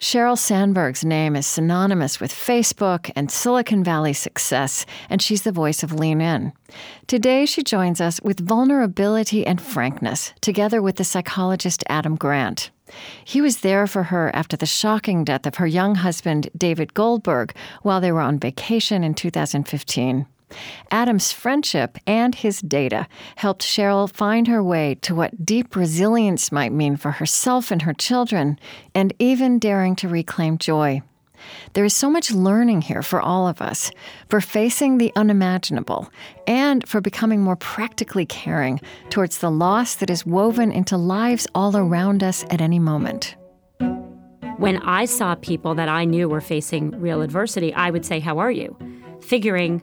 Sheryl Sandberg's name is synonymous with Facebook and Silicon Valley success, and she's the voice of Lean In. Today, she joins us with vulnerability and frankness, together with the psychologist Adam Grant. He was there for her after the shocking death of her young husband, David Goldberg, while they were on vacation in 2015. Adam's friendship and his data helped Sheryl find her way to what deep resilience might mean for herself and her children, and even daring to reclaim joy. There is so much learning here for all of us, for facing the unimaginable, and for becoming more practically caring towards the loss that is woven into lives all around us at any moment. When I saw people that I knew were facing real adversity, I would say, How are you? Figuring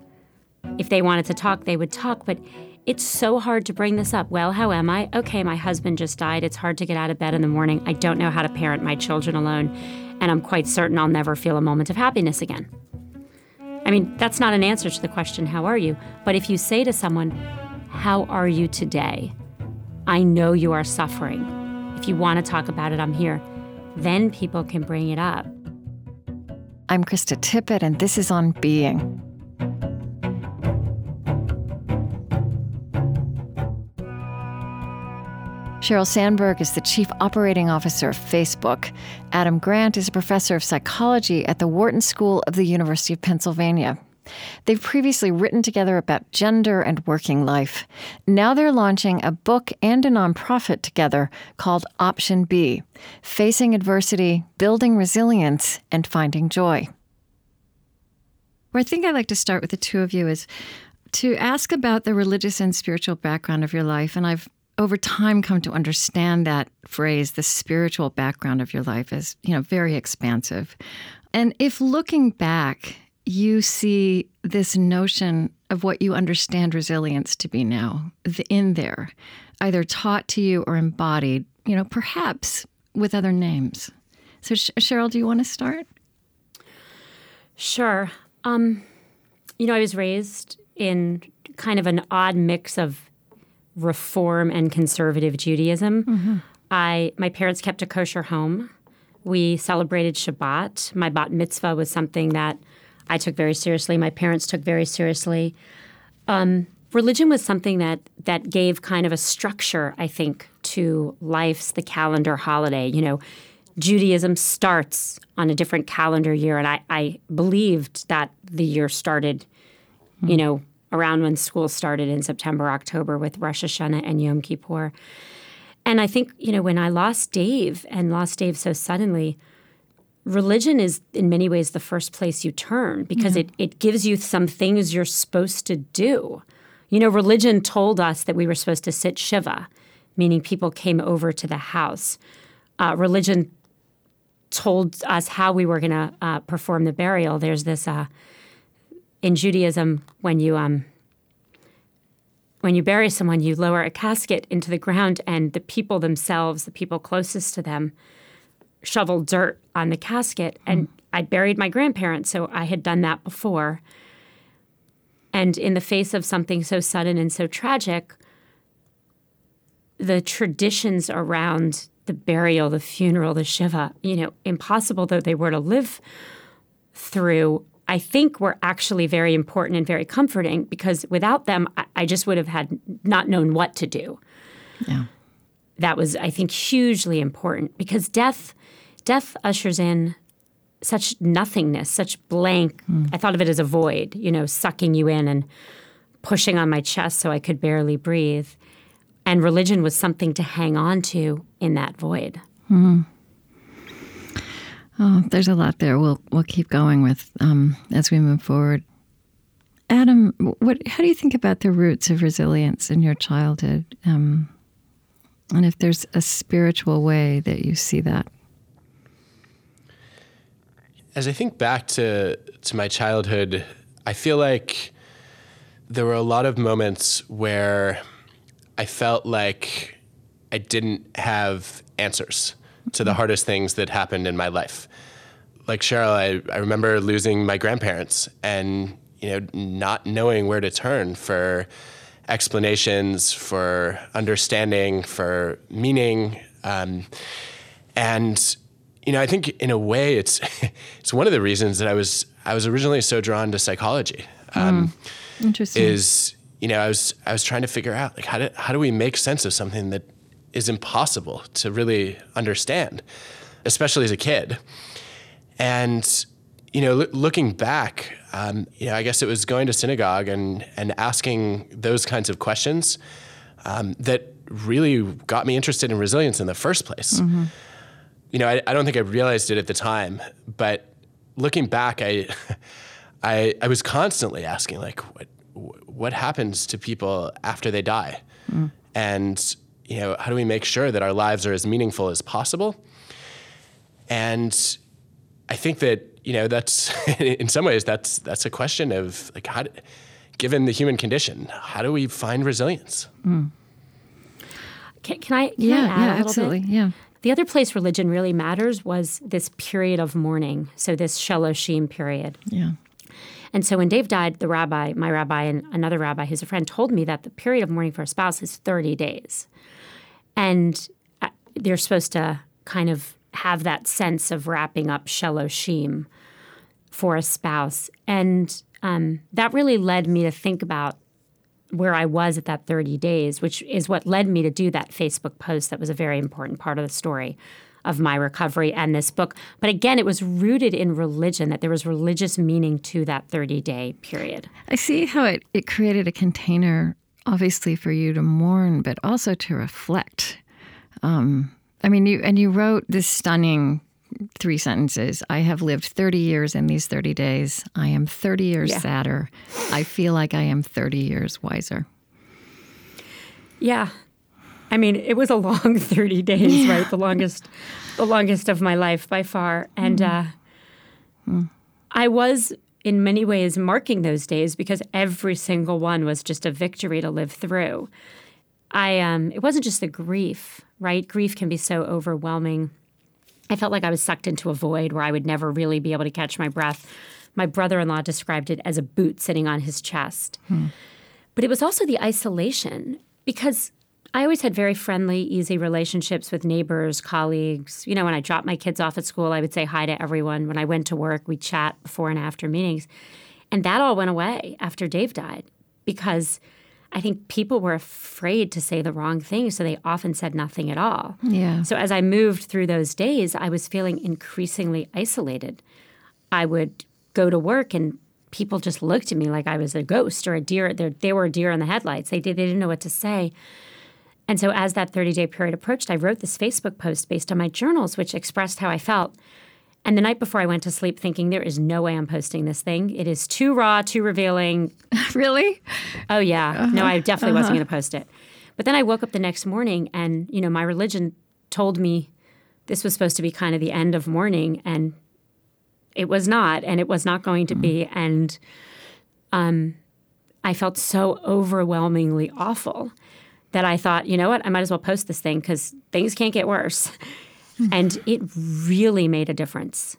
if they wanted to talk, they would talk, but it's so hard to bring this up. Well, how am I? Okay, my husband just died. It's hard to get out of bed in the morning. I don't know how to parent my children alone, and I'm quite certain I'll never feel a moment of happiness again. I mean, that's not an answer to the question, How are you? But if you say to someone, How are you today? I know you are suffering. If you want to talk about it, I'm here. Then people can bring it up. I'm Krista Tippett, and this is On Being. Sheryl Sandberg is the Chief Operating Officer of Facebook. Adam Grant is a professor of psychology at the Wharton School of the University of Pennsylvania. They've previously written together about gender and working life. Now they're launching a book and a nonprofit together called Option B Facing Adversity, Building Resilience, and Finding Joy. Where I think I'd like to start with the two of you is to ask about the religious and spiritual background of your life. And I've over time come to understand that phrase the spiritual background of your life is, you know very expansive. And if looking back you see this notion of what you understand resilience to be now in there either taught to you or embodied you know perhaps with other names. So Sheryl, do you want to start? Sure. Um, you know i was raised in kind of an odd mix of reform and conservative Judaism. Mm-hmm. I my parents kept a kosher home. We celebrated Shabbat. My bat mitzvah was something that I took very seriously. My parents took very seriously. Um, religion was something that that gave kind of a structure, I think, to life's the calendar holiday. You know, Judaism starts on a different calendar year, and I, I believed that the year started, you know, around when school started in September, October with Rosh Hashanah and Yom Kippur. And I think, you know, when I lost Dave and lost Dave so suddenly, religion is in many ways the first place you turn because it, it gives you some things you're supposed to do. You know, religion told us that we were supposed to sit Shiva, meaning people came over to the house. Uh, religion told us how we were going to uh, perform the burial. There's this uh, in Judaism, when you um, when you bury someone, you lower a casket into the ground, and the people themselves, the people closest to them, shovel dirt on the casket. Mm. And I buried my grandparents, so I had done that before. And in the face of something so sudden and so tragic, the traditions around the burial, the funeral, the Shiva, you know, impossible though they were to live through, I think were actually very important and very comforting because without them, I, I just would have had not known what to do. Yeah. That was, I think, hugely important because death, death ushers in such nothingness, such blank. Mm. I thought of it as a void, you know, sucking you in and pushing on my chest so I could barely breathe. And religion was something to hang on to in that void. Mm. Oh, there's a lot there. We'll we'll keep going with um, as we move forward. Adam, what? How do you think about the roots of resilience in your childhood, um, and if there's a spiritual way that you see that? As I think back to to my childhood, I feel like there were a lot of moments where I felt like I didn't have answers to the hardest things that happened in my life. Like Sheryl, I, I remember losing my grandparents and you know not knowing where to turn for explanations, for understanding, for meaning, um, and you know, I think in a way it's it's one of the reasons that I was I was originally so drawn to psychology. Um, Interesting. Is you know I was I was trying to figure out like how do how do we make sense of something that is impossible to really understand, especially as a kid. And you know, loo- looking back, um, you know, I guess it was going to synagogue and and asking those kinds of questions um, that really got me interested in resilience in the first place. You know, I, I don't think I realized it at the time, but looking back, I, I, I was constantly asking, like, what, what happens to people after they die, and you know, how do we make sure that our lives are as meaningful as possible? And I think that you know that's in some ways that's that's a question of like how, do, given the human condition, how do we find resilience? Hmm. Can, can I? Can yeah, I add yeah, a little absolutely. Bit? Yeah. The other place religion really matters was this period of mourning. So this Sheloshim period. Yeah. And so when Dave died, the rabbi, my rabbi, and another rabbi who's a friend told me that the period of mourning for a spouse is 30 days. And uh, they're supposed to kind of have that sense of wrapping up Sheloshim for a spouse. And um, that really led me to think about where I was at that 30 days, which is what led me to do that Facebook post that was a very important part of the story of my recovery and this book. But again, it was rooted in religion, that there was religious meaning to that 30 day period. I see how it, it created a container, obviously, for you to mourn, but also to reflect. Um, I mean, you and you wrote this stunning three sentences. I have lived 30 years in these 30 days. I am 30 years Yeah. sadder. I feel like I am 30 years wiser. Yeah. I mean, it was a long 30 days, right? The longest the longest of my life by far. And uh, I was in many ways marking those days because every single one was just a victory to live through. I um it wasn't just the grief, right? Grief can be so overwhelming. I felt like I was sucked into a void where I would never really be able to catch my breath. My brother-in-law described it as a boot sitting on his chest. But it was also the isolation because I always had very friendly, easy relationships with neighbors, colleagues. You know, when I dropped my kids off at school, I would say hi to everyone. When I went to work, we'd chat before and after meetings. And that all went away after Dave died because I think people were afraid to say the wrong thing, so they often said nothing at all. Yeah. So as I moved through those days, I was feeling increasingly isolated. I would go to work and people just looked at me like I was a ghost or a deer. They were a deer in the headlights. They, did, they didn't know what to say. And so as that 30 day period approached, I wrote this Facebook post based on my journals, which expressed how I felt. And the night before I went to sleep, thinking, there is no way I'm posting this thing. It is too raw, too revealing. really? Oh yeah, no, I uh-huh. definitely wasn't uh-huh. going to post it. But then I woke up the next morning, and you know, my religion told me this was supposed to be kind of the end of mourning, and it was not, and it was not going to be. Mm-hmm. And um, I felt so overwhelmingly awful that I thought, you know what, I might as well post this thing because things can't get worse. and it really made a difference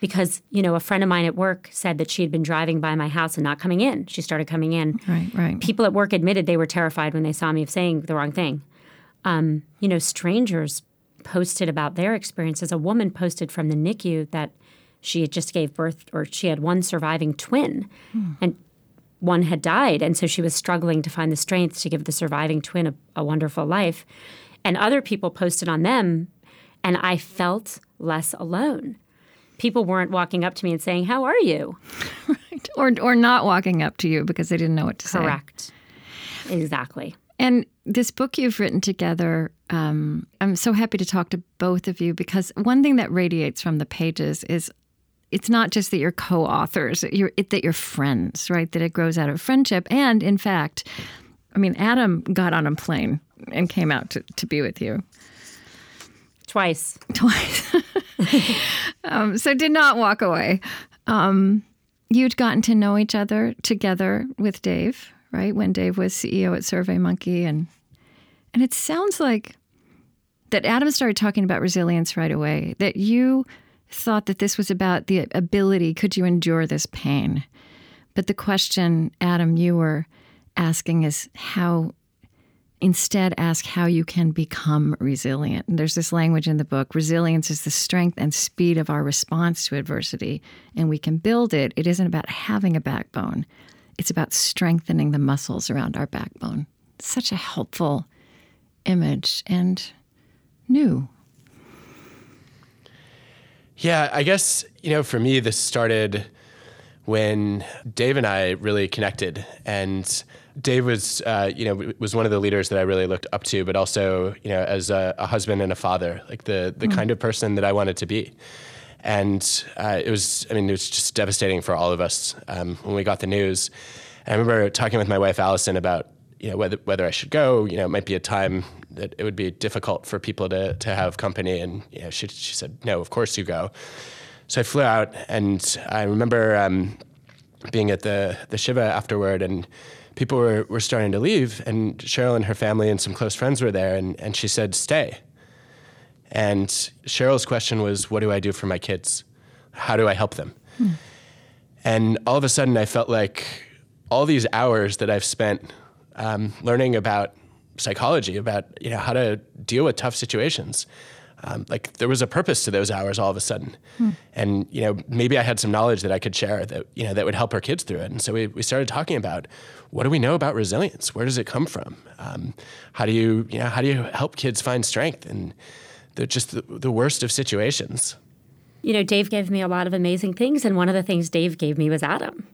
because you know a friend of mine at work said that she had been driving by my house and not coming in. She started coming in. Right, right. People at work admitted they were terrified when they saw me of saying the wrong thing. Um, you know, strangers posted about their experiences. A woman posted from the NICU that she had just gave birth, or she had one surviving twin, and one had died, and so she was struggling to find the strength to give the surviving twin a, a wonderful life. And other people posted on them, and I felt less alone. People weren't walking up to me and saying, "How are you?" right. Or, or not walking up to you because they didn't know what to say. Correct. Exactly. And this book you've written together, um, I'm so happy to talk to both of you because one thing that radiates from the pages is it's not just that you're co-authors, you're, it, that you're friends, right? That it grows out of friendship. And in fact, I mean, Adam got on a plane and came out to, to be with you Twice. twice. um, so did not walk away. Um, you'd gotten to know each other together with Dave, right? When Dave was CEO at SurveyMonkey, and and it sounds like that Adam started talking about resilience right away. That you thought that this was about the ability, could you endure this pain? But the question, Adam, you were asking is how Instead, ask how you can become resilient. And there's this language in the book resilience is the strength and speed of our response to adversity, and we can build it. It isn't about having a backbone, it's about strengthening the muscles around our backbone. Such a helpful image and new. Yeah, I guess, you know, for me, this started when Dave and I really connected. And Dave was, uh, you know, was one of the leaders that I really looked up to, but also, you know, as a, a husband and a father, like the the mm. kind of person that I wanted to be. And uh, it was, I mean, it was just devastating for all of us um, when we got the news. I remember talking with my wife Allison about, you know, whether whether I should go. You know, it might be a time that it would be difficult for people to to have company. And you know, she she said, no, of course you go. So I flew out, and I remember um, being at the the shiva afterward, and people were, were starting to leave, and Sheryl and her family and some close friends were there, and, and she said, Stay. And Sheryl's question was, What do I do for my kids? How do I help them? Hmm. And all of a sudden, I felt like all these hours that I've spent um, learning about psychology, about you know how to deal with tough situations, um, like there was a purpose to those hours all of a sudden. Hmm. And, you know, maybe I had some knowledge that I could share that, you know, that would help our kids through it. And so we, we started talking about what do we know about resilience? Where does it come from? Um, how do you, you know, how do you help kids find strength in the, just the, the worst of situations? You know, Dave gave me a lot of amazing things. And one of the things Dave gave me was Adam.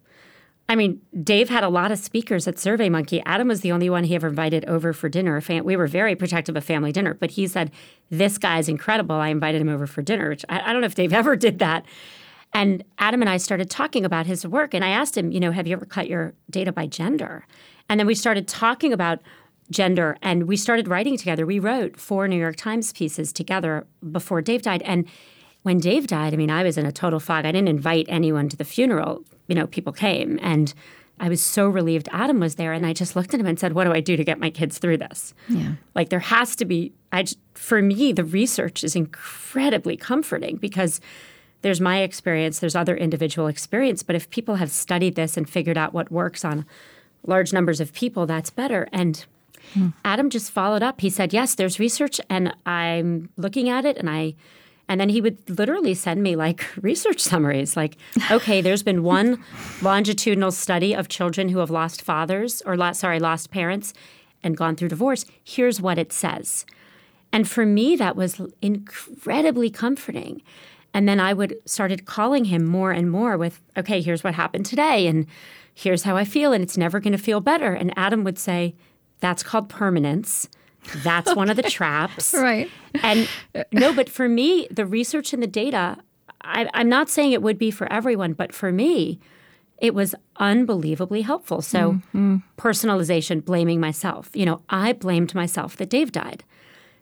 I mean, Dave had a lot of speakers at SurveyMonkey. Adam was the only one he ever invited over for dinner. We were very protective of family dinner, but he said, This guy's incredible. I invited him over for dinner, which I, I don't know if Dave ever did that. And Adam and I started talking about his work. And I asked him, you know, have you ever cut your data by gender? And then we started talking about gender and we started writing together. We wrote four New York Times pieces together before Dave died. And when Dave died, I mean, I was in a total fog. I didn't invite anyone to the funeral you know, people came. And I was so relieved Adam was there. And I just looked at him and said, What do I do to get my kids through this? Yeah. Like, there has to be, I for me, the research is incredibly comforting because there's my experience, there's other individual experience. But if people have studied this and figured out what works on large numbers of people, that's better. And hmm. Adam just followed up. He said, Yes, there's research, and I'm looking at it, and I and then he would literally send me like research summaries like, okay, there's been one longitudinal study of children who have lost fathers or lost, sorry, lost parents and gone through divorce. Here's what it says. And for me, that was incredibly comforting. And then I would started calling him more and more with, okay, here's what happened today, and here's how I feel, and it's never going to feel better. And Adam would say, that's called permanence. That's one of the traps. Right. And no, but for me, the research and the data, I, I'm not saying it would be for everyone, but for me, it was unbelievably helpful. So, mm-hmm. personalization, blaming myself. You know, I blamed myself that Dave died.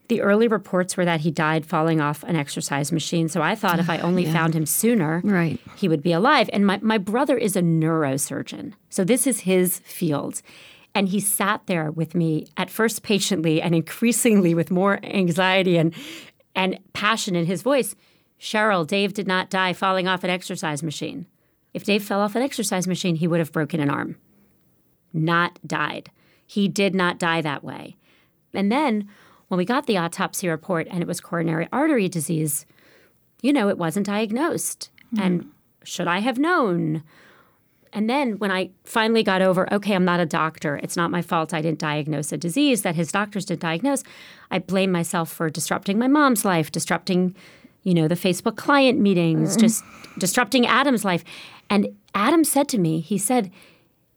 The early reports were that he died falling off an exercise machine. So I thought if I only yeah. found him sooner, right. he would be alive. And my, my brother is a neurosurgeon. So this is his field. And he sat there with me at first patiently and increasingly with more anxiety and, and passion in his voice. Sheryl, Dave did not die falling off an exercise machine. If Dave fell off an exercise machine, he would have broken an arm, not died. He did not die that way. And then when we got the autopsy report and it was coronary artery disease, you know, it wasn't diagnosed. Mm. And should I have known? And then when I finally got over, okay, I'm not a doctor. It's not my fault I didn't diagnose a disease that his doctors didn't diagnose. I blame myself for disrupting my mom's life, disrupting, you know, the Facebook client meetings, mm. just disrupting Adam's life. And Adam said to me, he said,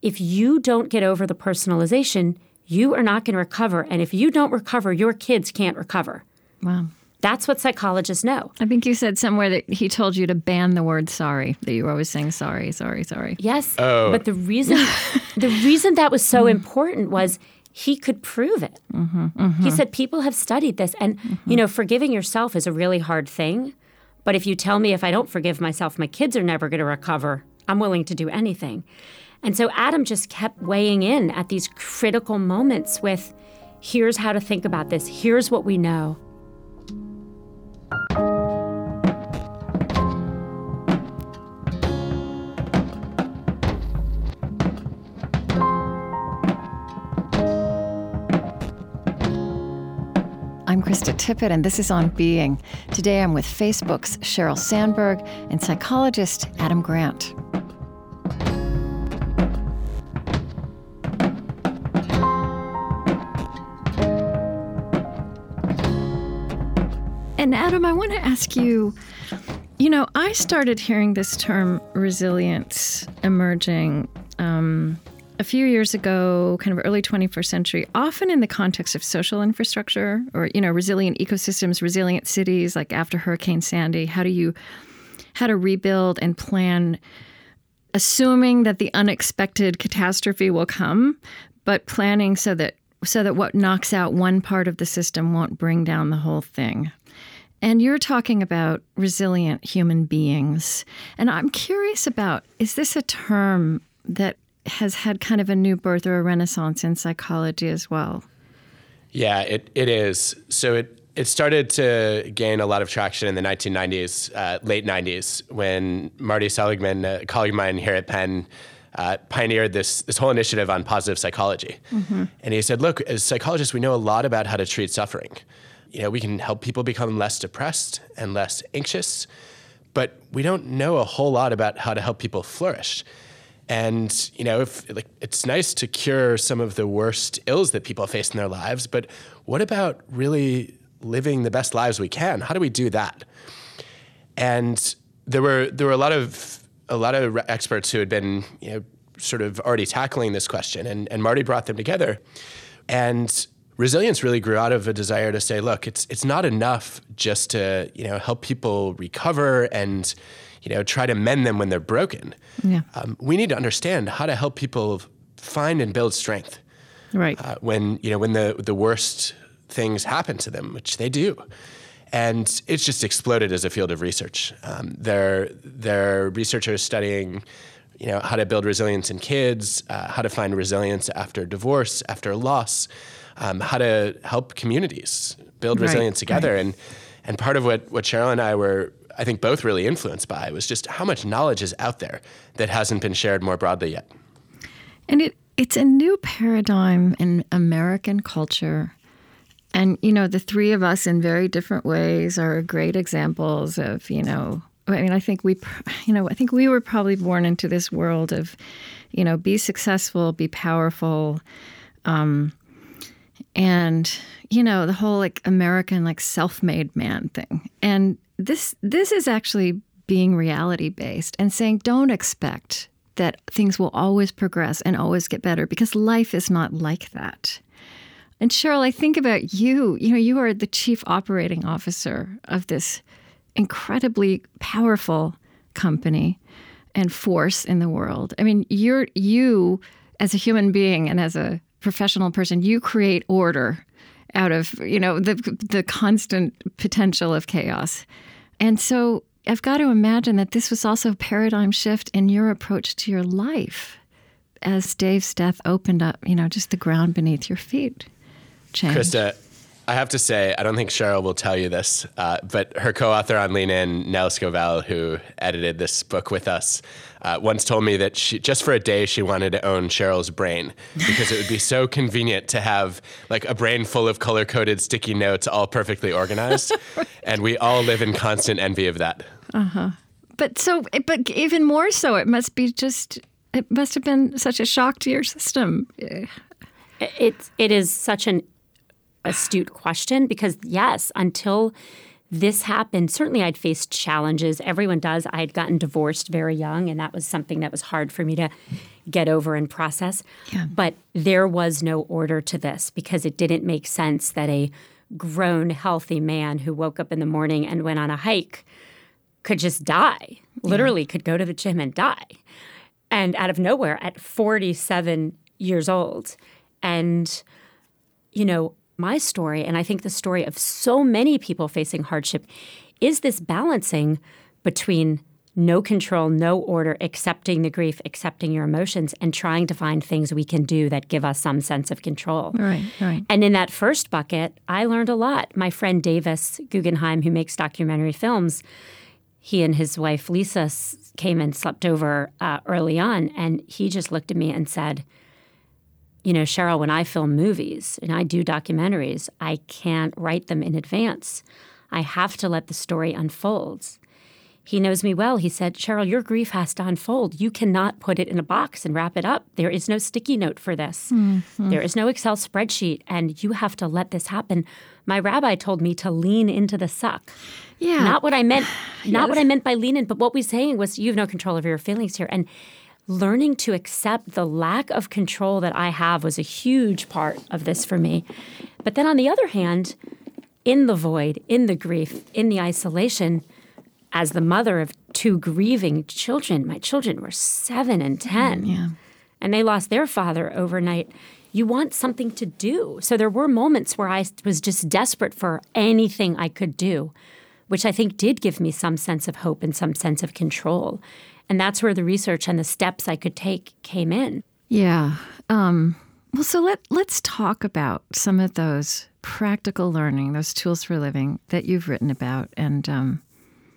if you don't get over the personalization, you are not going to recover. And if you don't recover, your kids can't recover. Wow. That's what psychologists know. I think you said somewhere that he told you to ban the word sorry, that you were always saying sorry, sorry, sorry. Yes. Oh. But the reason the reason that was so mm. important was he could prove it. Mm-hmm, mm-hmm. He said people have studied this and mm-hmm. you know, forgiving yourself is a really hard thing. But if you tell me if I don't forgive myself, my kids are never going to recover, I'm willing to do anything. And so Adam just kept weighing in at these critical moments with here's how to think about this, here's what we know. Krista Tippett, and this is On Being. Today I'm with Facebook's Sheryl Sandberg and psychologist Adam Grant. And Adam, I want to ask you you know, I started hearing this term resilience emerging um, a few years ago, kind of early 21st century, often in the context of social infrastructure or, you know, resilient ecosystems, resilient cities, like after Hurricane Sandy. How do you, how to rebuild and plan, assuming that the unexpected catastrophe will come, but planning so that so that what knocks out one part of the system won't bring down the whole thing. And you're talking about resilient human beings. And I'm curious about is this a term that has had kind of a new birth or a renaissance in psychology as well? Yeah, it, it is. So it, it started to gain a lot of traction in the 1990s, uh, late 90s, when Marty Seligman, a colleague of mine here at Penn, uh, pioneered this this whole initiative on positive psychology. Mm-hmm. And he said, "Look, as psychologists, we know a lot about how to treat suffering you know, we can help people become less depressed and less anxious, but we don't know a whole lot about how to help people flourish. And you know, if like it's nice to cure some of the worst ills that people face in their lives, but what about really living the best lives we can? How do we do that? And there were there were a lot of a lot of experts who had been you know sort of already tackling this question, and and Marty brought them together, and resilience really grew out of a desire to say, look, it's it's not enough just to you know help people recover and you know try to mend them when they're broken. Yeah. Um, we need to understand how to help people find and build strength. Right. Uh, when you know when the the worst things happen to them, which they do. And it's just exploded as a field of research. Um, there, there are researchers studying you know, how to build resilience in kids, uh, how to find resilience after divorce, after loss, um, how to help communities build resilience right, together. Right. And and part of what what Sheryl and I were I think both really influenced by was just how much knowledge is out there that hasn't been shared more broadly yet. And it it's a new paradigm in American culture. And you know, the three of us in very different ways are great examples of, you know, I mean, I think we, you know, I think we were probably born into this world of, you know, be successful, be powerful, um, and you know the whole like American like self-made man thing. And this this is actually being reality based and saying don't expect that things will always progress and always get better because life is not like that. And Sheryl, I think about you. You know, you are the chief operating officer of this incredibly powerful company and force in the world. I mean, you're you as a human being and as a professional person, you create order out of you know the the constant potential of chaos. And so I've got to imagine that this was also a paradigm shift in your approach to your life as Dave's death opened up, you know, just the ground beneath your feet. Changed. Krista, I have to say, I don't think Sheryl will tell you this, uh, but her co-author on Lean In, Nell Scovell, who edited this book with us, uh, once told me that she, just for a day she wanted to own Sheryl's brain because it would be so convenient to have like a brain full of color-coded sticky notes, all perfectly organized, right. and we all live in constant envy of that. Uh huh. But so, but even more so, it must be just. It must have been such a shock to your system. It it is such an astute question because, yes, until this happened, certainly I'd faced challenges. Everyone does. I had gotten divorced very young, and that was something that was hard for me to get over and process. Yeah. But there was no order to this because it didn't make sense that a grown, healthy man who woke up in the morning and went on a hike could just die, literally, yeah. could go to the gym and die. And out of nowhere at 47 years old. And, you know, my story, and I think the story of so many people facing hardship, is this balancing between no control, no order, accepting the grief, accepting your emotions, and trying to find things we can do that give us some sense of control. Right, right. And in that first bucket, I learned a lot. My friend Davis Guggenheim, who makes documentary films, he and his wife Lisa came and slept over uh, early on, and he just looked at me and said, you know, Sheryl, when I film movies and I do documentaries, I can't write them in advance. I have to let the story unfold. He knows me well. He said, Sheryl, your grief has to unfold. You cannot put it in a box and wrap it up. There is no sticky note for this. Mm-hmm. There is no Excel spreadsheet, and you have to let this happen. My rabbi told me to lean into the suck. Yeah. Not what I meant, not yes. what I meant by lean in, but what we're saying was you have no control over your feelings here. And learning to accept the lack of control that I have was a huge part of this for me. But then on the other hand, in the void, in the grief, in the isolation, as the mother of two grieving children, my children were seven and 10, mm, yeah. and they lost their father overnight. You want something to do. So there were moments where I was just desperate for anything I could do, which I think did give me some sense of hope and some sense of control. And that's where the research and the steps I could take came in. Yeah. Um, well, so let, let's talk about some of those practical learning, those tools for living that you've written about. And um,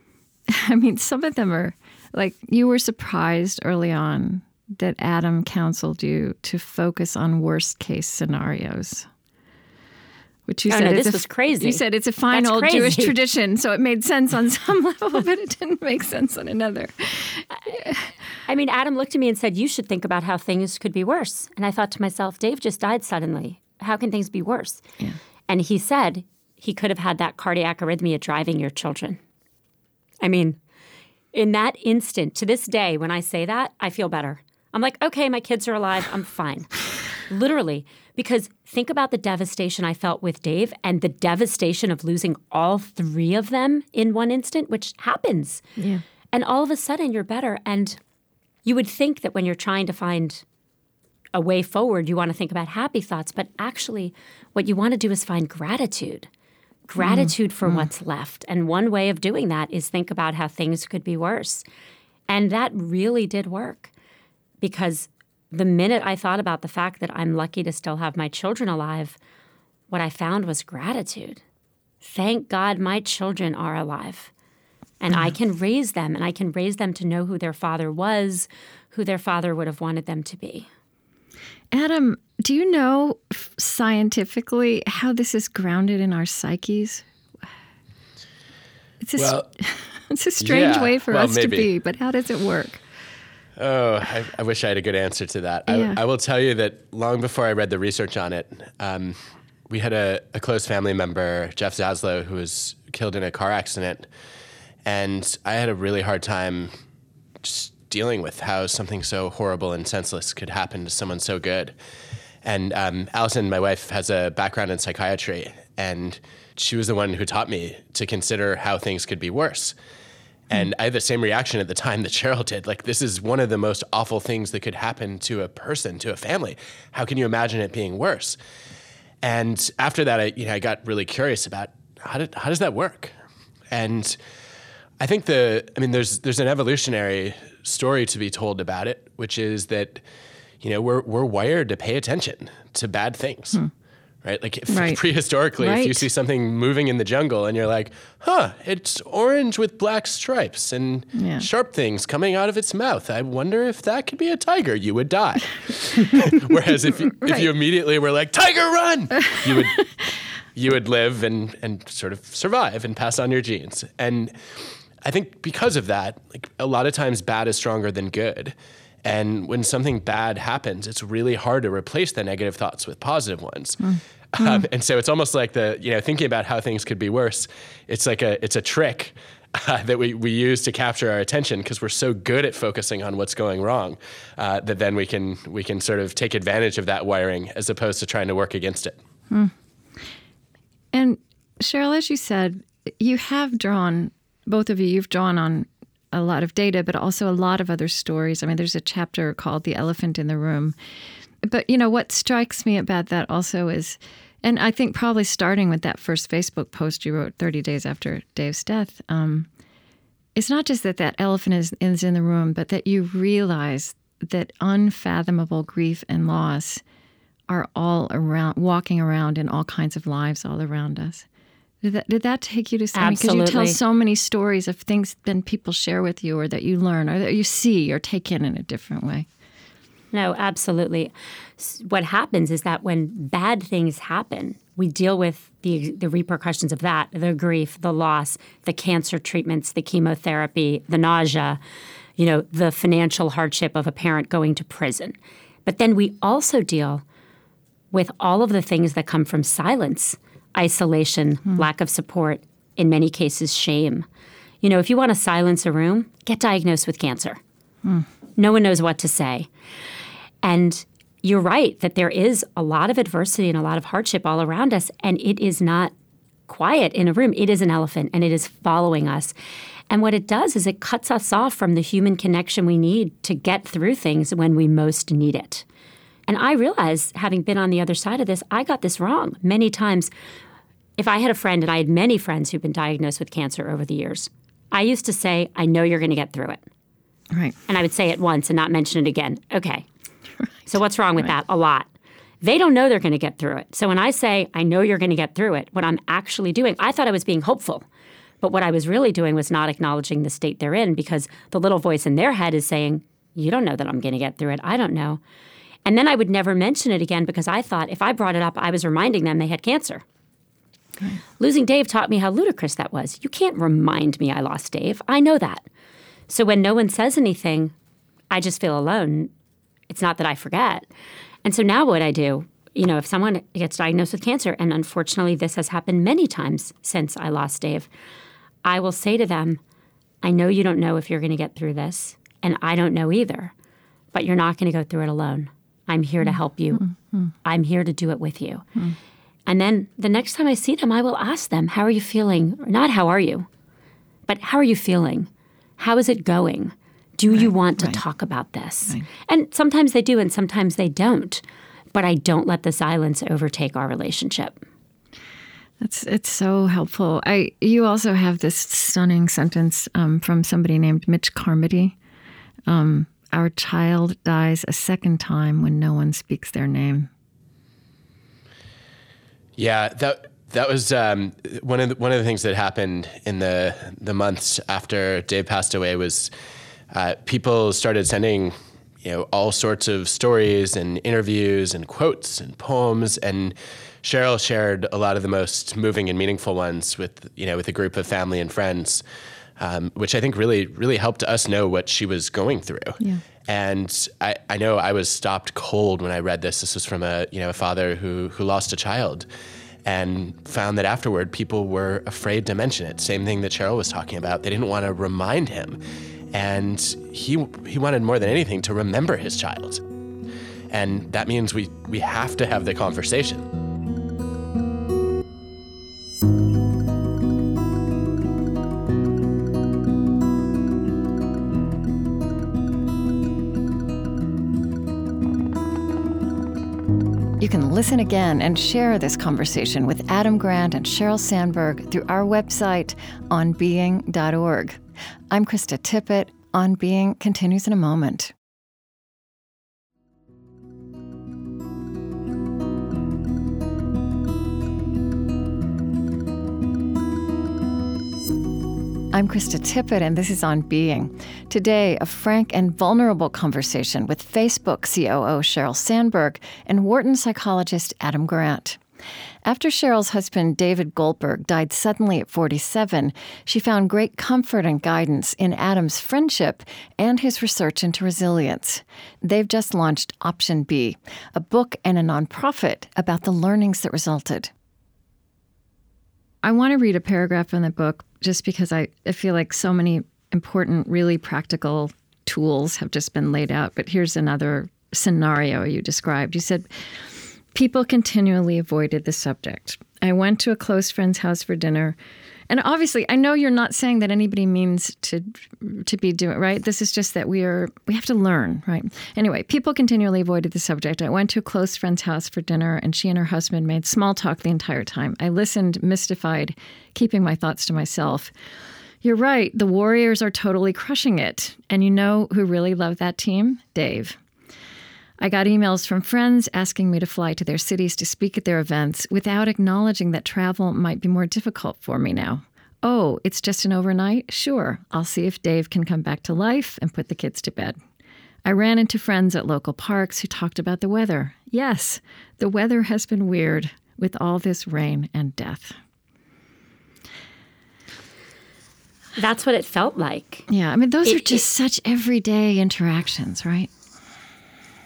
I mean, some of them are like you were surprised early on that Adam counseled you to focus on worst case scenarios. Which you oh, said no, this was crazy. You said it's a fine That's old crazy. Jewish tradition, so it made sense on some level, but it didn't make sense on another. I mean, Adam looked at me and said, "You should think about how things could be worse." And I thought to myself, "Dave just died suddenly. How can things be worse?" Yeah. And he said he could have had that cardiac arrhythmia driving your children. I mean, in that instant, to this day, when I say that, I feel better. I'm like, okay, my kids are alive. I'm fine. Literally. Because think about the devastation I felt with Dave and the devastation of losing all three of them in one instant, which happens. Yeah. And all of a sudden, you're better. And you would think that when you're trying to find a way forward, you want to think about happy thoughts. But actually, what you want to do is find gratitude gratitude mm, for mm. what's left. And one way of doing that is think about how things could be worse. And that really did work because the minute I thought about the fact that I'm lucky to still have my children alive, what I found was gratitude. Thank God my children are alive. And. I mm-hmm. can raise them, and I can raise them to know who their father was, who their father would have wanted them to be. Adam, do you know scientifically how this is grounded in our psyches? It's a, well, it's a strange yeah, way for well, us maybe. to be, but how does it work? Oh, I, I, wish I had a good answer to that. Yeah. I, I, will tell you that long before I read the research on it, um, we had a, a, close family member, Jeff Zaslow, who was killed in a car accident. And I had a really hard time just dealing with how something so horrible and senseless could happen to someone so good. And um, Allison, my wife, has a background in psychiatry, and she was the one who taught me to consider how things could be worse. And I had the same reaction at the time that Sheryl did. Like, this is one of the most awful things that could happen to a person, to a family. How can you imagine it being worse? And after that, I, you know, I got really curious about how, did, how does that work? And I think the, I mean, there's there's an evolutionary story to be told about it, which is that, you know, we're we're wired to pay attention to bad things. Hmm. Right? Like if, right. prehistorically, right. if you see something moving in the jungle and you're like, huh, it's orange with black stripes and yeah. sharp things coming out of its mouth. I wonder if that could be a tiger, you would die. Whereas if you, right. if you immediately were like, tiger run, you would you would live and and sort of survive and pass on your genes. And I think because of that, like a lot of times bad is stronger than good. And when something bad happens, it's really hard to replace the negative thoughts with positive ones. Mm. Um, and so it's almost like the, you know, thinking about how things could be worse. It's like a, it's a trick uh, that we, we use to capture our attention because we're so good at focusing on what's going wrong uh, that then we can, we can sort of take advantage of that wiring as opposed to trying to work against it. Mm. And Sheryl, as you said, you have drawn both of you, you've drawn on a lot of data, but also a lot of other stories. I mean, there's a chapter called The Elephant in the Room. But, you know, what strikes me about that also is, and I think probably starting with that first Facebook post you wrote 30 days after Dave's death, um, it's not just that that elephant is, is in the room, but that you realize that unfathomable grief and loss are all around, walking around in all kinds of lives all around us. Did that, did that take you to something? Because you tell so many stories of things that people share with you or that you learn or that you see or take in in a different way. No, absolutely. What happens is that when bad things happen, we deal with the, the repercussions of that the grief, the loss, the cancer treatments, the chemotherapy, the nausea, you know, the financial hardship of a parent going to prison. But then we also deal with all of the things that come from silence, isolation, mm. lack of support, in many cases, shame. You know, if you want to silence a room, get diagnosed with cancer. Mm. No one knows what to say. And you're right that there is a lot of adversity and a lot of hardship all around us, and it is not quiet in a room. It is an elephant and it is following us. And what it does is it cuts us off from the human connection we need to get through things when we most need it. And I realize, having been on the other side of this, I got this wrong many times. If I had a friend, and I had many friends who've been diagnosed with cancer over the years, I used to say, I know you're going to get through it. Right. And I would say it once and not mention it again. Okay. So what's wrong with right. that? A lot. They don't know they're going to get through it. So when I say, I know you're going to get through it, what I'm actually doing, I thought I was being hopeful. But what I was really doing was not acknowledging the state they're in because the little voice in their head is saying, You don't know that I'm going to get through it. I don't know. And then I would never mention it again because I thought if I brought it up, I was reminding them they had cancer. Losing Dave taught me how ludicrous that was. You can't remind me I lost Dave. I know that. So when no one says anything, I just feel alone. It's not that I forget. And so now what I do, you know, if someone gets diagnosed with cancer, and unfortunately this has happened many times since I lost Dave, I will say to them, I know you don't know if you're going to get through this, and I don't know either, but you're not going to go through it alone. I'm here to help you. Mm-hmm. I'm here to do it with you. Mm-hmm. And then the next time I see them, I will ask them, How are you feeling? Not how are you, but how are you feeling? How is it going? Do right, you want to right. talk about this? Right. And sometimes they do, and sometimes they don't. But I don't let the silence overtake our relationship. That's it's so helpful. I you also have this stunning sentence um, from somebody named Mitch Carmody. Um, our child dies a second time when no one speaks their name. Yeah, that that was um, one of the, one of the things that happened in the the months after Dave passed away was uh, people started sending you know all sorts of stories and interviews and quotes and poems and Sheryl shared a lot of the most moving and meaningful ones with you know with a group of family and friends um, which I think really really helped us know what she was going through. Yeah. And I, I know I was stopped cold when I read this. This was from a you know a father who who lost a child, and found that afterward people were afraid to mention it. Same thing that Sheryl was talking about. They didn't want to remind him, and he he wanted more than anything to remember his child, and that means we we have to have the conversation. You can listen again and share this conversation with Adam Grant and Sheryl Sandberg through our website, onbeing.org. I'm Krista Tippett. On Being continues in a moment. I'm Krista Tippett, and this is On Being. Today, a frank and vulnerable conversation with Facebook COO Sheryl Sandberg and Wharton psychologist Adam Grant. After Sheryl's husband, David Goldberg, died suddenly at 47, she found great comfort and guidance in Adam's friendship and his research into resilience. They've just launched Option B, a book and a nonprofit about the learnings that resulted. I want to read a paragraph in the book just because I, I feel like so many important, really practical tools have just been laid out. But here's another scenario you described. You said, People continually avoided the subject. I went to a close friend's house for dinner. And obviously, I know you're not saying that anybody means to to be doing right. This is just that we are we have to learn, right? Anyway, people continually avoided the subject. I went to a close friend's house for dinner, and she and her husband made small talk the entire time. I listened, mystified, keeping my thoughts to myself. You're right. The Warriors are totally crushing it. And you know who really loved that team? Dave. I got emails from friends asking me to fly to their cities to speak at their events without acknowledging that travel might be more difficult for me now. Oh, it's just an overnight? Sure, I'll see if Dave can come back to life and put the kids to bed. I ran into friends at local parks who talked about the weather. Yes, the weather has been weird with all this rain and death. That's what it felt like. Yeah, I mean, those It- are just such everyday interactions, right?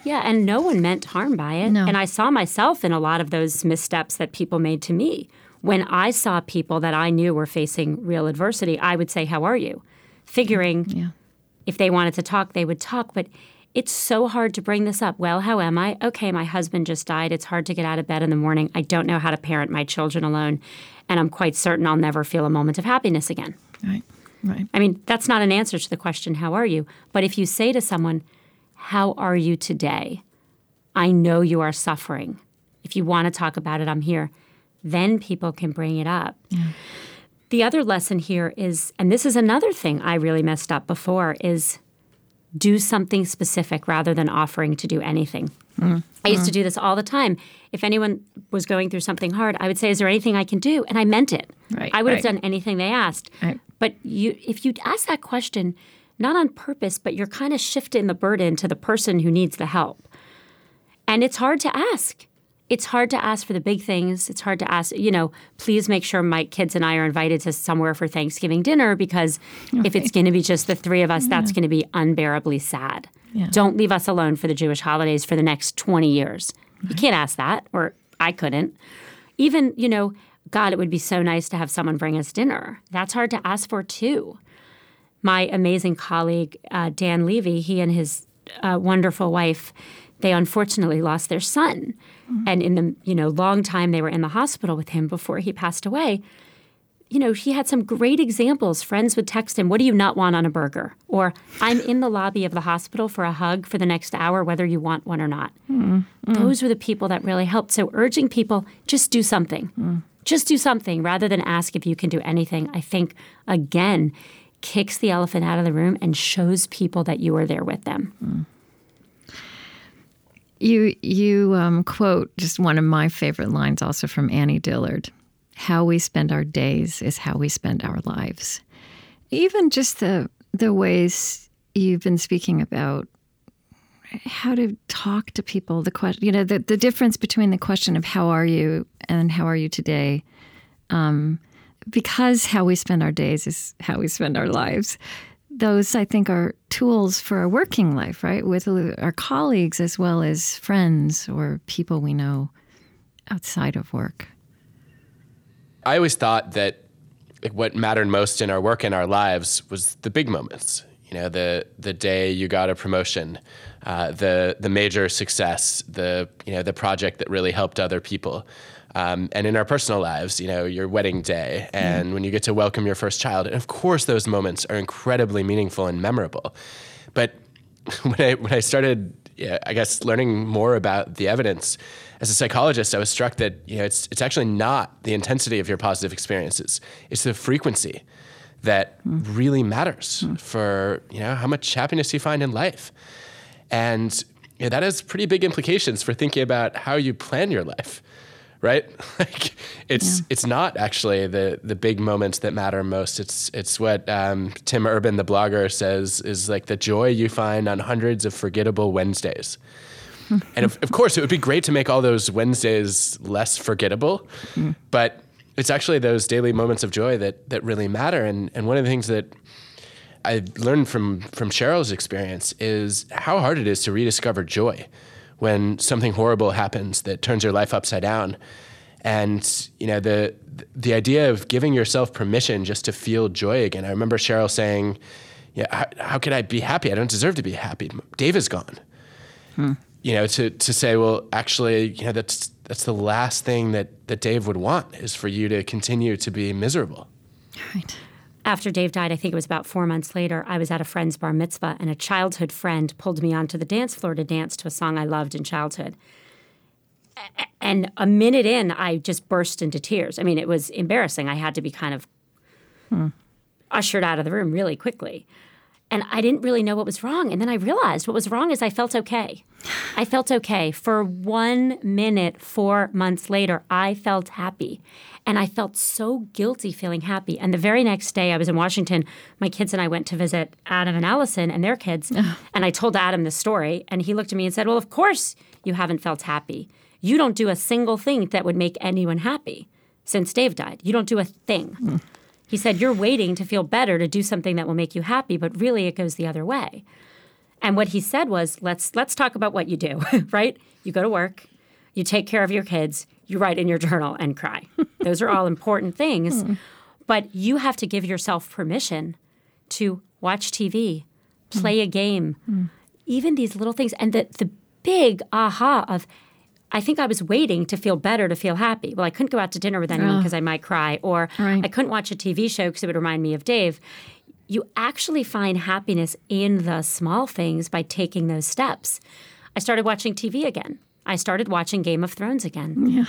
Yeah, and no one meant harm by it. No. And I saw myself in a lot of those missteps that people made to me. When I saw people that I knew were facing real adversity, I would say, How are you? Figuring Yeah. if they wanted to talk, they would talk. But it's so hard to bring this up. Well, how am I? Okay, my husband just died. It's hard to get out of bed in the morning. I don't know how to parent my children alone. And I'm quite certain I'll never feel a moment of happiness again. Right, right. I mean, that's not an answer to the question, How are you? But if you say to someone, How are you today? I know you are suffering. If you want to talk about it, I'm here. Then people can bring it up. The other lesson here is, and this is another thing I really messed up before, is do something specific rather than offering to do anything. Mm. I used to mm. do this all the time. If anyone was going through something hard, I would say, "Is there anything I can do?" And I meant it. Right, I would have done anything they asked. Right. But you, if you ask that question, not on purpose, but you're kind of shifting the burden to the person who needs the help. And it's hard to ask. It's hard to ask for the big things. It's hard to ask, you know, please make sure my kids and I are invited to somewhere for Thanksgiving dinner because if it's going to be just the three of us, that's going to be unbearably sad. Yeah. Don't leave us alone for the Jewish holidays for the next 20 years. You can't ask that, or I couldn't. Even, you know, God, it would be so nice to have someone bring us dinner. That's hard to ask for too my amazing colleague uh, Dan Levy, he and his uh, wonderful wife, they unfortunately lost their son, and in the you know long time they were in the hospital with him before he passed away. You know, he had some great examples. Friends would text him, "What do you not want on a burger?" Or "I'm in the lobby of the hospital for a hug for the next hour, whether you want one or not." Those were the people that really helped. So urging people just do something, just do something rather than ask if you can do anything. I think again kicks the elephant out of the room and shows people that you are there with them. You you um, quote just one of my favorite lines, also from Annie Dillard: "How we spend our days is how we spend our lives." Even just the the ways you've been speaking about how to talk to people, the question, you know, the the difference between the question of "How are you?" and "How are you today." Um, because how we spend our days is how we spend our lives. Those, I think, are tools for our working life, right? With our colleagues as well as friends or people we know outside of work. I always thought that what mattered most in our work and our lives was the big moments. You know, the the day you got a promotion, uh, the the major success, the you know the project that really helped other people, um, and in our personal lives, you know, your wedding day, and when you get to welcome your first child. And of course, those moments are incredibly meaningful and memorable. But when I when I started, yeah, I guess, learning more about the evidence as a psychologist, I was struck that you know it's it's actually not the intensity of your positive experiences; it's the frequency that really matters for you know how much happiness you find in life, and that has pretty big implications for thinking about how you plan your life. Right, like it's it's not actually the the big moments that matter most. It's it's what um, Tim Urban, the blogger, says is like the joy you find on hundreds of forgettable Wednesdays. and of, of course, it would be great to make all those Wednesdays less forgettable, but it's actually those daily moments of joy that that really matter. And and one of the things that I learned from from Sheryl's experience is how hard it is to rediscover joy when something horrible happens that turns your life upside down. And you know the the idea of giving yourself permission just to feel joy again. I remember Sheryl saying, "Yeah, how, how could I be happy? I don't deserve to be happy. Dave is gone." Hmm. You know, to to say, well, actually, you know, that's that's the last thing that that Dave would want is for you to continue to be miserable. Right. After Dave died, I think it was about four months later, I was at a friend's bar mitzvah, and a childhood friend pulled me onto the dance floor to dance to a song I loved in childhood. And a minute in, I just burst into tears. I mean, it was embarrassing. I had to be kind of hmm. ushered out of the room really quickly. And I didn't really know what was wrong. And then I realized what was wrong is I felt okay. I felt okay. For one minute, four months later, I felt happy. And I felt so guilty feeling happy. And the very next day, I was in Washington. My kids and I went to visit Adam and Allison and their kids. and I told Adam the story. And he looked at me and said, Well, of course you haven't felt happy. You don't do a single thing that would make anyone happy since Dave died. You don't do a thing. Mm. He said, You're waiting to feel better to do something that will make you happy, but really it goes the other way. And what he said was, let's let's talk about what you do, right? You go to work, you take care of your kids, you write in your journal and cry. Those are all important things. Hmm. But you have to give yourself permission to watch TV, play a game, mm. even these little things. And the, the big aha of I think I was waiting to feel better to feel happy. Well, I couldn't go out to dinner with anyone because oh. I might cry, or right. I couldn't watch a TV show because it would remind me of Dave. You actually find happiness in the small things by taking those steps. I started watching TV again. I started watching Game of Thrones again. Yeah.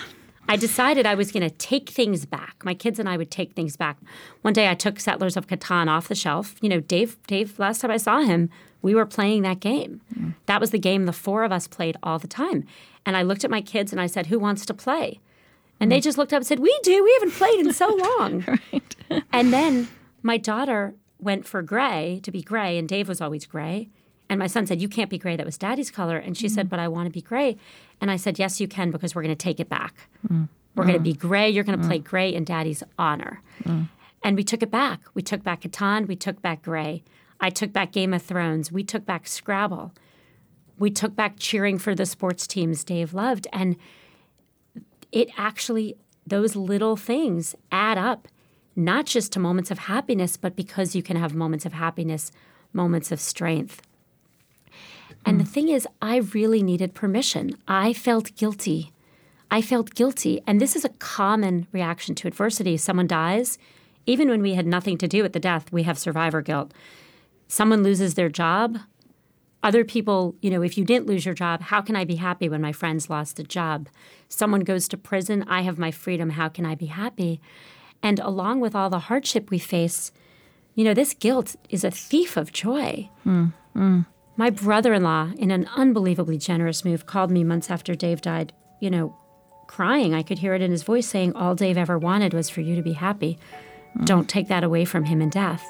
I decided I was going to take things back. My kids and I would take things back. One day I took Settlers of Catan off the shelf. You know, Dave Dave last time I saw him, we were playing that game. Mm. That was the game the four of us played all the time. And I looked at my kids and I said, Who wants to play? And they hmm. just looked up and said, We do. We haven't played in so long. right. and then my daughter went for gray to be gray, and Dave was always gray. And my son said, You can't be gray. That was daddy's color. And she mm. said, But I want to be gray. And I said, Yes, you can, because we're going to take it back. Mm. We're going to be gray. You're going to play gray in daddy's honor. And we took it back. We took back Catan. We took back gray. I took back Game of Thrones. We took back Scrabble we took back cheering for the sports teams Dave loved. And it actually, those little things add up, not just to moments of happiness, but because you can have moments of happiness, moments of strength. And mm. the thing is, I really needed permission. I felt guilty. I felt guilty. And this is a common reaction to adversity. Someone dies, even when we had nothing to do with the death, we have survivor guilt. Someone loses their job, other people, you know, if you didn't lose your job, how can I be happy when my friends lost a job? Someone goes to prison, I have my freedom, how can I be happy? And along with all the hardship we face, you know, this guilt is a thief of joy. Mm, mm. My brother in law, in an unbelievably generous move, called me months after Dave died, you know, crying. I could hear it in his voice saying, All Dave ever wanted was for you to be happy. Mm. Don't take that away from him in death.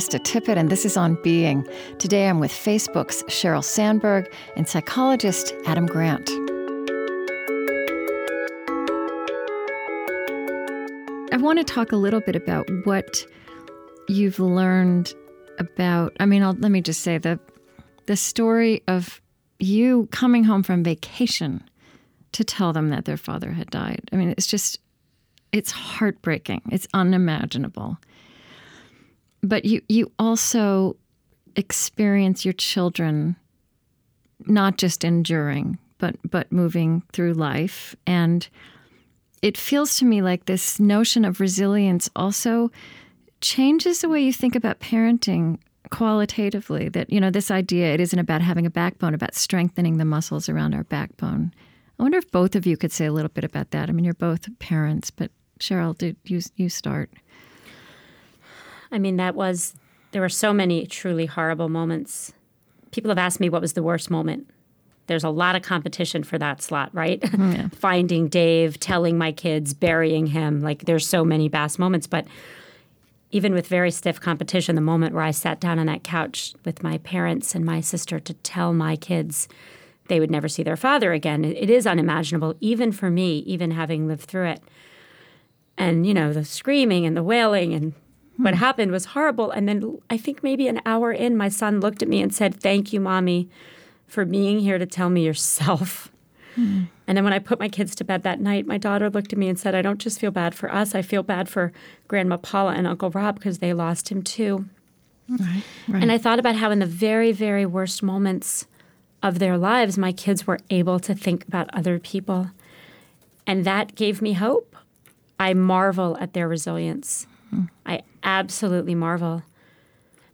Krista Tippett, and this is On Being. Today I'm with Facebook's Sheryl Sandberg and psychologist Adam Grant. I want to talk a little bit about what you've learned about. I mean, I'll, let me just say the the story of you coming home from vacation to tell them that their father had died. I mean, it's just it's heartbreaking. It's unimaginable but you you also experience your children not just enduring but but moving through life. And it feels to me like this notion of resilience also changes the way you think about parenting qualitatively that you know this idea it isn't about having a backbone about strengthening the muscles around our backbone. I wonder if both of you could say a little bit about that. I mean you're both parents but sheryl did you you start I mean, that was, there were so many truly horrible moments. People have asked me what was the worst moment. There's a lot of competition for that slot, right? Mm-hmm, yeah. Finding Dave, telling my kids, burying him. Like, there's so many best moments. But even with very stiff competition, the moment where I sat down on that couch with my parents and my sister to tell my kids they would never see their father again, it is unimaginable, even for me, even having lived through it. And, you know, the screaming and the wailing and what happened was horrible. And then I think maybe an hour in, my son looked at me and said, Thank you, mommy, for being here to tell me yourself. Mm. And then when I put my kids to bed that night, my daughter looked at me and said, I don't just feel bad for us, I feel bad for Grandma Paula and Uncle Rob because they lost him too. Right, right. And I thought about how, in the very, very worst moments of their lives, my kids were able to think about other people. And that gave me hope. I marvel at their resilience. I absolutely marvel.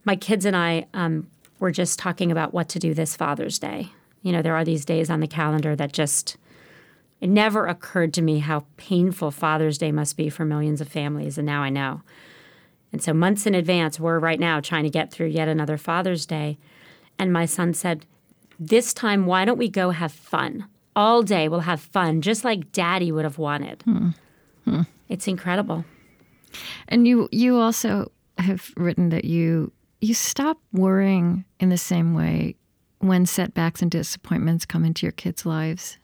My kids and I, um, we're just talking about what to do this Father's Day. You know, there are these days on the calendar that just it never occurred to me how painful Father's Day must be for millions of families, and now I know. And so, months in advance, we're right now trying to get through yet another Father's Day. And my son said, This time, why don't we go have fun? All day we'll have fun, just like daddy would have wanted. Hmm. Hmm. It's incredible. And you, you also have written that you you stop worrying in the same way when setbacks and disappointments come into your kids' lives.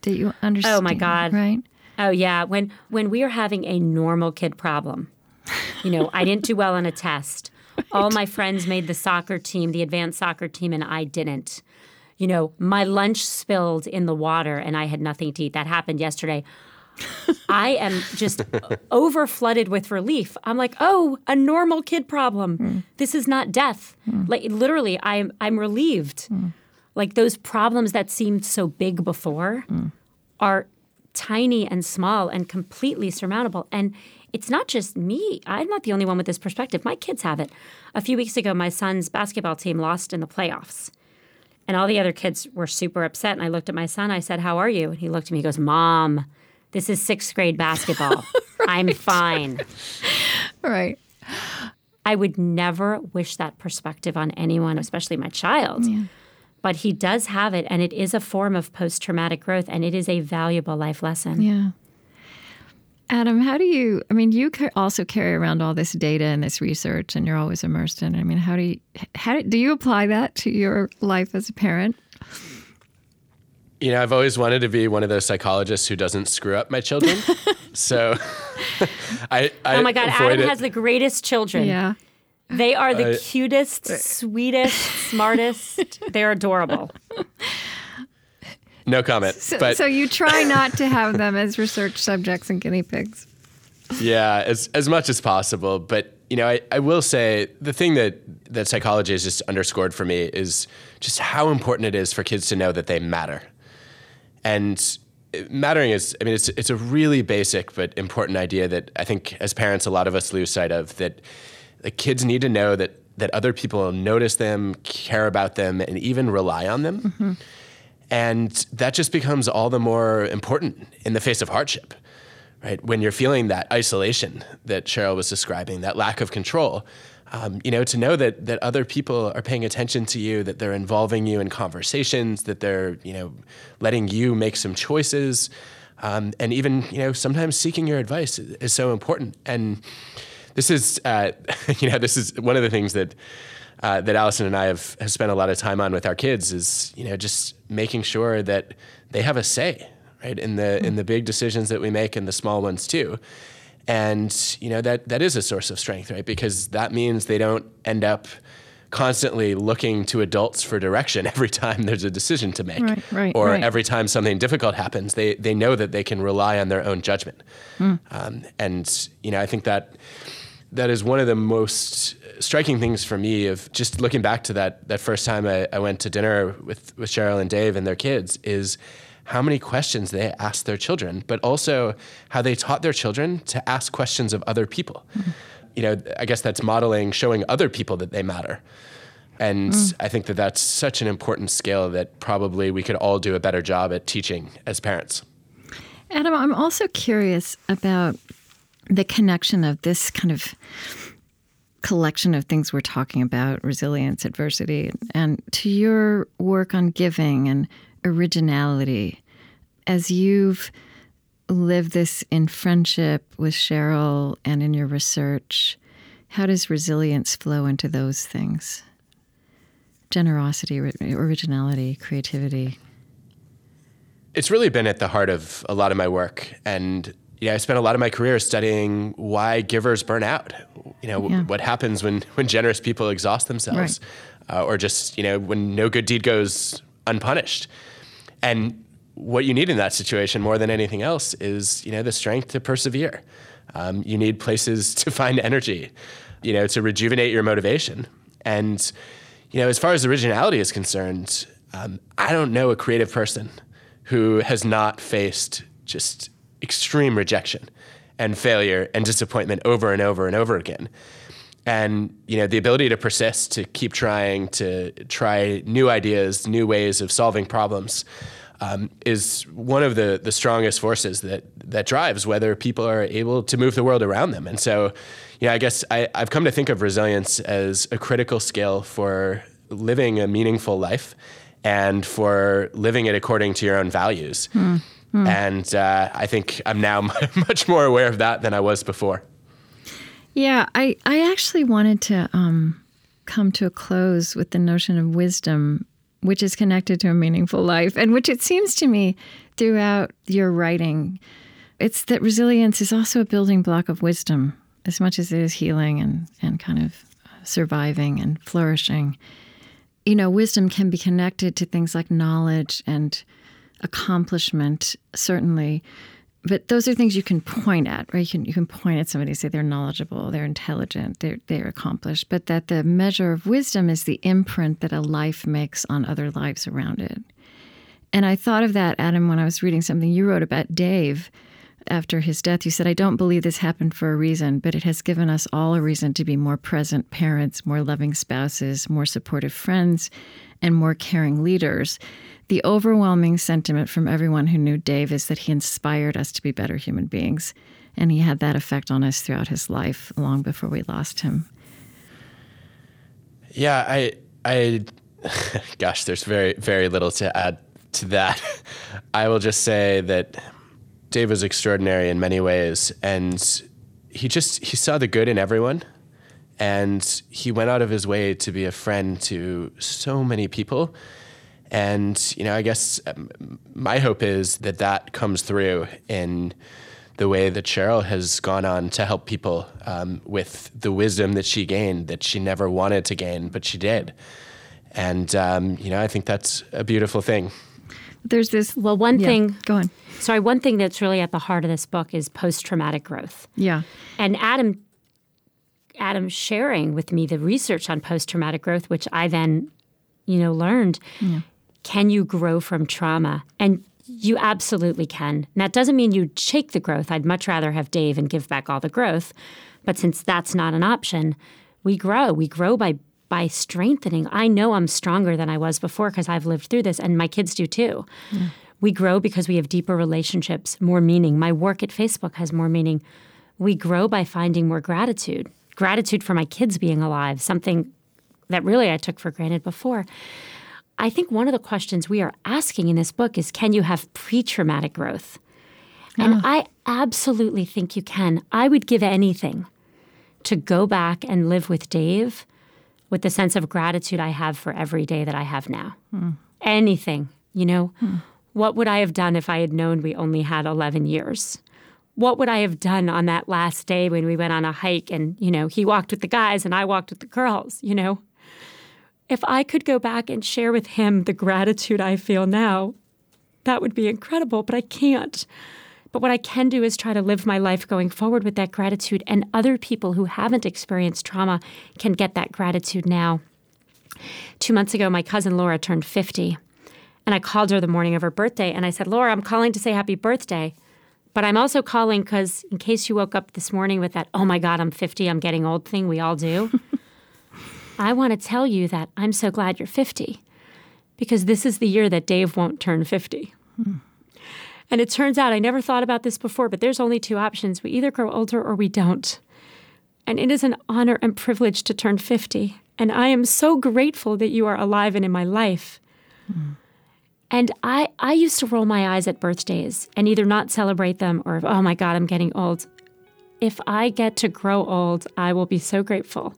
Do you understand? Oh my God! Right? Oh yeah. When when we are having a normal kid problem, you know, I didn't do well on a test. Right. All my friends made the soccer team, the advanced soccer team, and I didn't. You know, my lunch spilled in the water and I had nothing to eat. That happened yesterday. I am just over flooded with relief. I'm like, oh, a normal kid problem. Mm. This is not death. Mm. Like literally, I'm I'm relieved. Mm. Like those problems that seemed so big before are tiny and small and completely surmountable. And it's not just me. I'm not the only one with this perspective. My kids have it. A few weeks ago, my son's basketball team lost in the playoffs. And all the other kids were super upset. And I looked at my son. I said, How are you? And he looked at me. He goes, Mom, this is sixth grade basketball. right. I'm fine. Right. I would never wish that perspective on anyone, especially my child. Yeah. But he does have it, and it is a form of post traumatic growth, and it is a valuable life lesson. Yeah. Adam, how do you? I mean, you also carry around all this data and this research, and you're always immersed in it. I mean, how do you? How do, do you apply that to your life as a parent? You know, I've always wanted to be one of those psychologists who doesn't screw up my children. so I, I, Oh my God, Adam it. has the greatest children. Yeah. They are the I, cutest, sweetest, smartest. They're adorable. No comment. So, but so you try not to have them as research subjects and guinea pigs. Yeah, as as much as possible. But you know, I, I will say the thing that that psychology has just underscored for me is just how important it is for kids to know that they matter and mattering is i mean it's it's a really basic but important idea that i think as parents a lot of us lose sight of that the kids need to know that that other people notice them care about them and even rely on them mm-hmm. and that just becomes all the more important in the face of hardship right when you're feeling that isolation that sheryl was describing that lack of control um, you know, to know that that other people are paying attention to you, that they're involving you in conversations, that they're you know letting you make some choices, um, and even you know sometimes seeking your advice is, is so important. And this is uh, you know this is one of the things that. Uh, that Allison and I have, have spent a lot of time on with our kids is you know just making sure that they have a say right in the mm-hmm. in the big decisions that we make and the small ones too and you know that that is a source of strength right because that means they don't end up constantly looking to adults for direction every time there's a decision to make right, right, or right. every time something difficult happens they they know that they can rely on their own judgment mm. um, and you know i think that that is one of the most striking things for me of just looking back to that that first time I, I went to dinner with with sheryl and dave and their kids is how many questions they asked their children, but also how they taught their children to ask questions of other people. Mm. You know, I guess that's modeling, showing other people that they matter. And mm. I think that that's such an important skill that probably we could all do a better job at teaching as parents. Adam, I'm also curious about the connection of this kind of collection of things we're talking about resilience, adversity, and to your work on giving and originality. As you've lived this in friendship with Sheryl and in your research, how does resilience flow into those things? Generosity, originality, creativity. It's really been at the heart of a lot of my work. And yeah, I spent a lot of my career studying why givers burn out. You know, yeah. what happens when, when generous people exhaust themselves, right. uh, or just, you know, when no good deed goes unpunished. And what you need in that situation more than anything else is, you know, the strength to persevere. Um, you need places to find energy, you know, to rejuvenate your motivation. And, you know, as far as originality is concerned, um, I don't know a creative person who has not faced just extreme rejection and failure and disappointment over and over and over again. And you know the ability to persist, to keep trying, to try new ideas, new ways of solving problems. Um, is one of the the strongest forces that that drives whether people are able to move the world around them. And so, yeah, I guess I, I've come to think of resilience as a critical skill for living a meaningful life and for living it according to your own values. Mm. Mm. And uh, I think I'm now much more aware of that than I was before. Yeah, I, I actually wanted to um, come to a close with the notion of wisdom, which is connected to a meaningful life, and which it seems to me throughout your writing, it's that resilience is also a building block of wisdom as much as it is healing and, and kind of surviving and flourishing. You know, wisdom can be connected to things like knowledge and accomplishment, certainly. But those are things you can point at, right? You can, you can point at somebody and say they're knowledgeable, they're intelligent, they're, they're accomplished. But that the measure of wisdom is the imprint that a life makes on other lives around it. And I thought of that, Adam, when I was reading something you wrote about Dave after his death. You said, I don't believe this happened for a reason, but it has given us all a reason to be more present parents, more loving spouses, more supportive friends, and more caring leaders. The overwhelming sentiment from everyone who knew Dave is that he inspired us to be better human beings. And he had that effect on us throughout his life, long before we lost him. Yeah, I, I, gosh, there's very, very little to add to that. I will just say that Dave was extraordinary in many ways, and he just he saw the good in everyone, and he went out of his way to be a friend to so many people and, you know, I guess um, my hope is that that comes through in the way that Sheryl has gone on to help people um, with the wisdom that she gained that she never wanted to gain, but she did. And, um, you know, I think that's a beautiful thing. There's this. Well, one yeah, thing. Go on. Sorry, one thing that's really at the heart of this book is post traumatic growth. Yeah. And Adam Adam sharing with me the research on post traumatic growth, which I then, you know, learned. Yeah. Can you grow from trauma? And you absolutely can. And that doesn't mean you shake the growth. I'd much rather have Dave and give back all the growth. But since that's not an option, we grow. We grow by by strengthening. I know I'm stronger than I was before because I've lived through this, and my kids do too. Yeah. We grow because we have deeper relationships, more meaning. My work at Facebook has more meaning. We grow by finding more gratitude. Gratitude for my kids being alive, something that really I took for granted before. I think one of the questions we are asking in this book is can you have pre traumatic growth? And oh. I absolutely think you can. I would give anything to go back and live with Dave with the sense of gratitude I have for every day that I have now. Hmm. Anything, you know? Hmm. What would I have done if I had known we only had 11 years? What would I have done on that last day when we went on a hike and, you know, he walked with the guys and I walked with the girls, you know? If I could go back and share with him the gratitude I feel now, that would be incredible, but I can't. But what I can do is try to live my life going forward with that gratitude, and other people who haven't experienced trauma can get that gratitude now. Two months ago, my cousin Laura turned 50, and I called her the morning of her birthday, and I said, Laura, I'm calling to say happy birthday. But I'm also calling because, in case you woke up this morning with that, oh my God, I'm 50, I'm getting old thing we all do, I want to tell you that I'm so glad you're 50 because this is the year that Dave won't turn 50. Hmm. And it turns out, I never thought about this before, but there's only two options. We either grow older or we don't. And it is an honor and privilege to turn 50. And I am so grateful that you are alive and in my life. Hmm. And I, I used to roll my eyes at birthdays and either not celebrate them or, oh my God, I'm getting old. If I get to grow old, I will be so grateful.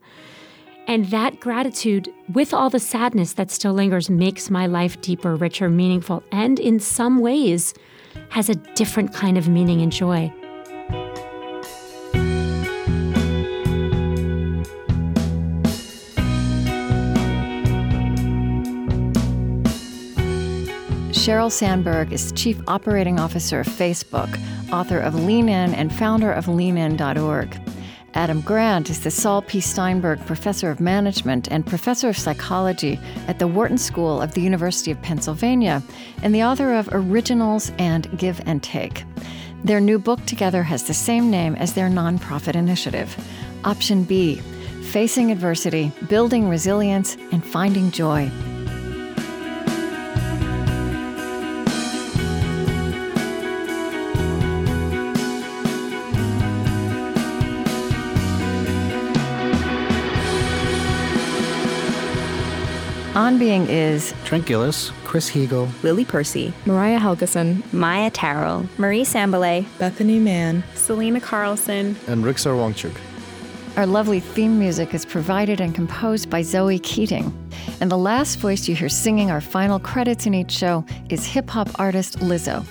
And that gratitude, with all the sadness that still lingers, makes my life deeper, richer, meaningful, and in some ways has a different kind of meaning and joy. Sheryl Sandberg is Chief Operating Officer of Facebook, author of Lean In, and founder of leanin.org. Adam Grant is the Saul P. Steinberg Professor of Management and Professor of Psychology at the Wharton School of the University of Pennsylvania and the author of Originals and Give and Take. Their new book together has the same name as their nonprofit initiative. Option B facing adversity, building resilience, and finding joy. On Being is Trent Gilliss, Chris Heagle, Lily Percy, Mariah Helgeson, Maia Tarrell, Marie Sambilay, Bethanie Mann, Selena Carlson, and Riksar Wangchuk. Our lovely theme music is provided and composed by Zoe Keating. And the last voice you hear singing our final credits in each show is hip hop artist Lizzo.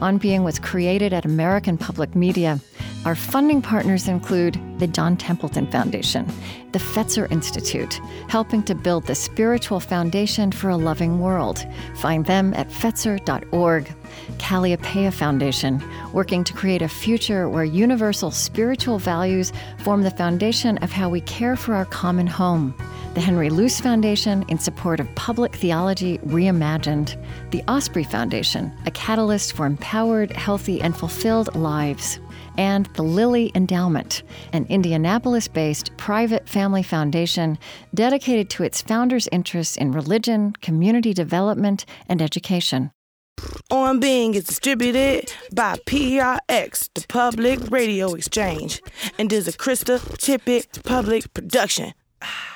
On Being was created at American Public Media. Our funding partners include the John Templeton Foundation, the Fetzer Institute, helping to build the spiritual foundation for a loving world. Find them at fetzer.org. Kalliopeia Foundation, working to create a future where universal spiritual values form the foundation of how we care for our common home the Henry Luce Foundation in support of public theology reimagined, the Osprey Foundation, a catalyst for empowered, healthy, and fulfilled lives, and the Lilly Endowment, an Indianapolis based private family foundation dedicated to its founders' interests in religion, community development, and education. On Being is distributed by PRX, the Public Radio Exchange, and is a Krista Tippett public production. Ah.